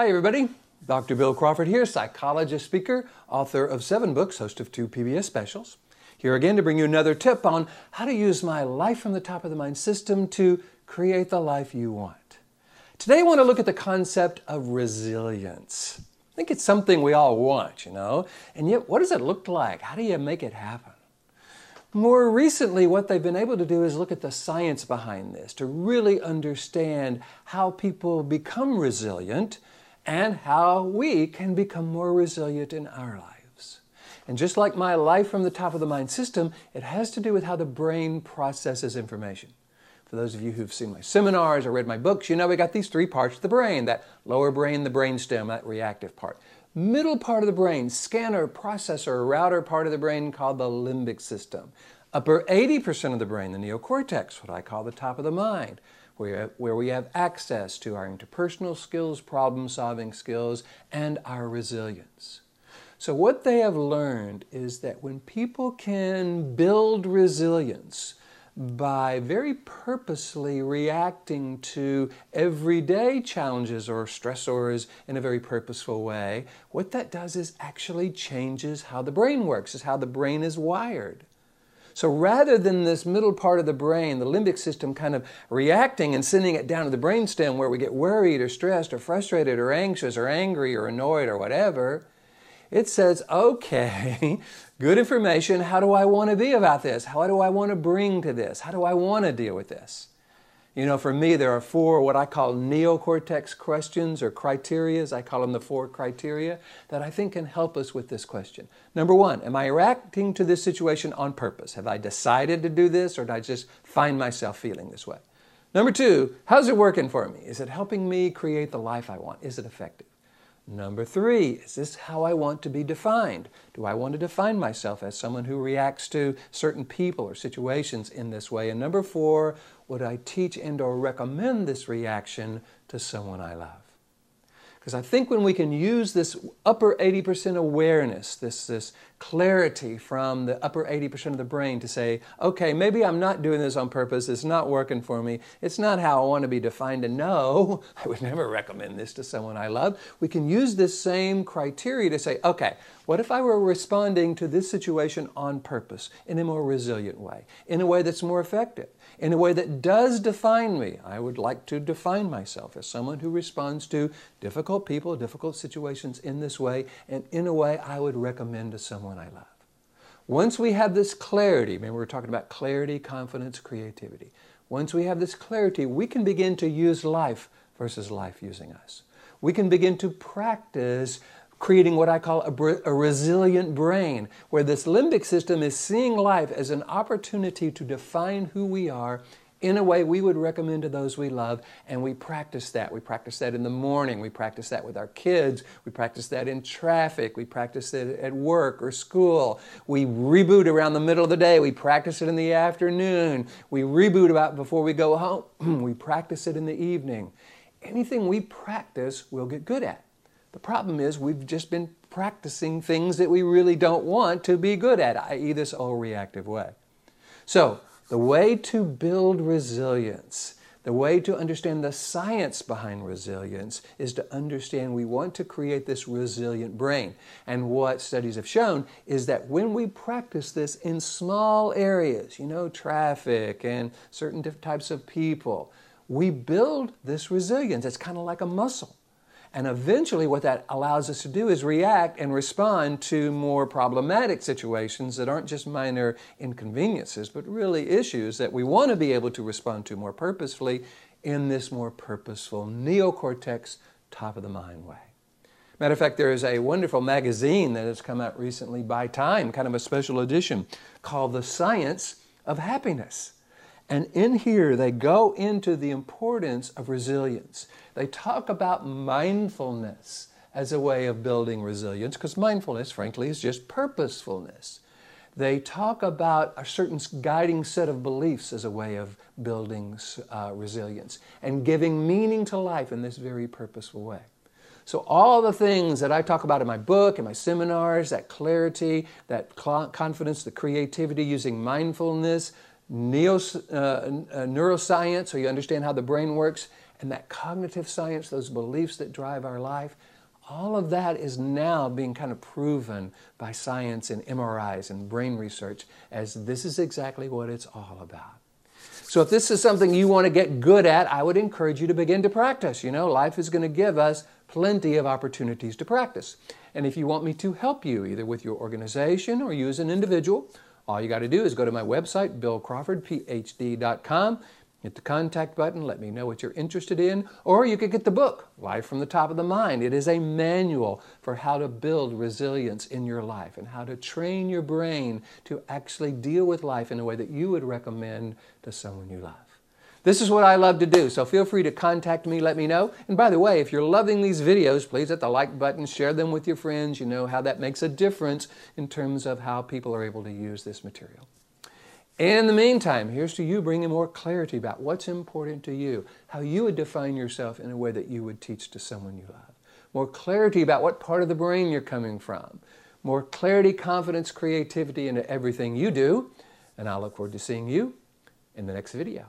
Hi, everybody. Dr. Bill Crawford here, psychologist, speaker, author of seven books, host of two PBS specials. Here again to bring you another tip on how to use my Life from the Top of the Mind system to create the life you want. Today, I want to look at the concept of resilience. I think it's something we all want, you know, and yet what does it look like? How do you make it happen? More recently, what they've been able to do is look at the science behind this to really understand how people become resilient and how we can become more resilient in our lives. And just like my life from the top of the mind system, it has to do with how the brain processes information. For those of you who've seen my seminars or read my books, you know we got these three parts of the brain that lower brain, the brainstem, that reactive part. Middle part of the brain, scanner, processor, router part of the brain called the limbic system. Upper 80% of the brain, the neocortex, what I call the top of the mind where, we have access to our interpersonal skills, problem solving skills, and our resilience. So, what they have learned is that when people can build resilience by very purposely reacting to everyday challenges or stressors in a very purposeful way, what that does is actually changes how the brain works, is how the brain is wired. So rather than this middle part of the brain, the limbic system kind of reacting and sending it down to the brainstem where we get worried or stressed or frustrated or anxious or angry or annoyed or whatever, it says, okay, good information. How do I want to be about this? How do I want to bring to this? How do I want to deal with this? You know, for me, there are four what I call neocortex questions or criterias. I call them the four criteria that I think can help us with this question. Number one, am I reacting to this situation on purpose? Have I decided to do this or did I just find myself feeling this way? Number two, how's it working for me? Is it helping me create the life I want? Is it effective? Number three, is this how I want to be defined? Do I want to define myself as someone who reacts to certain people or situations in this way? And number four, would I teach and or recommend this reaction to someone I love? Because I think when we can use this upper 80% awareness, this, this clarity from the upper 80% of the brain to say, okay, maybe I'm not doing this on purpose, it's not working for me, it's not how I want to be defined, and no, I would never recommend this to someone I love. We can use this same criteria to say, okay, what if I were responding to this situation on purpose, in a more resilient way, in a way that's more effective? in a way that does define me. I would like to define myself as someone who responds to difficult people, difficult situations in this way, and in a way I would recommend to someone I love. Once we have this clarity, remember we are talking about clarity, confidence, creativity. Once we have this clarity, we can begin to use life versus life using us. We can begin to practice creating what I call a, a, resilient brain, where this limbic system is seeing life as an opportunity to define who we are in a way we would recommend to those we love, and we practice that. We practice that in the morning, we practice that with our kids, we practice that in traffic, we practice it at work or school. We reboot around the middle of the day, we practice it in the afternoon, we reboot about before we go home, we practice it in the evening. Anything we practice, we'll get good at. The problem is we've just been practicing things that we really don't want to be good at, i.e., this all reactive way. So, the way to build resilience, the way to understand the science behind resilience is to understand we want to create this resilient brain. And what studies have shown is that when we practice this in small areas, you know, traffic and certain types of people, we build this resilience. It's kind of like a muscle. And eventually, what that allows us to do is react and respond to more problematic situations that aren't just minor inconveniences, but really issues that we want to be able to respond to more purposefully in this more purposeful neocortex, top of the mind way. Matter of fact, there is a wonderful magazine that has come out recently by Time, kind of a special edition, called The Science of Happiness. And in here, they go into the importance of resilience. They talk about mindfulness as a way of building resilience, because mindfulness, frankly, is just purposefulness. They talk about a certain guiding set of beliefs as a way of building uh, resilience and giving meaning to life in this very purposeful way. So, all the things that I talk about in my book, in my seminars, that clarity, that confidence, the creativity using mindfulness, uh, uh, neuroscience, so you understand how the brain works, and that cognitive science, those beliefs that drive our life, all of that is now being kind of proven by science and MRIs and brain research as this is exactly what it's all about. So if this is something you want to get good at, I would encourage you to begin to practice. You know, life is going to give us plenty of opportunities to practice. And if you want me to help you, either with your organization or you as an individual, all you got to do is go to my website, billcrawfordphd.com, hit the contact button, let me know what you're interested in, or you could get the book, Life from the Top of the Mind. It is a manual for how to build resilience in your life and how to train your brain to actually deal with life in a way that you would recommend to someone you love. This is what I love to do, so feel free to contact me, let me know. And by the way, if you're loving these videos, please hit the like button, share them with your friends. You know how that makes a difference in terms of how people are able to use this material. In the meantime, here's to you bringing more clarity about what's important to you, how you would define yourself in a way that you would teach to someone you love. More clarity about what part of the brain you're coming from. More clarity, confidence, creativity into everything you do. And I look forward to seeing you in the next video.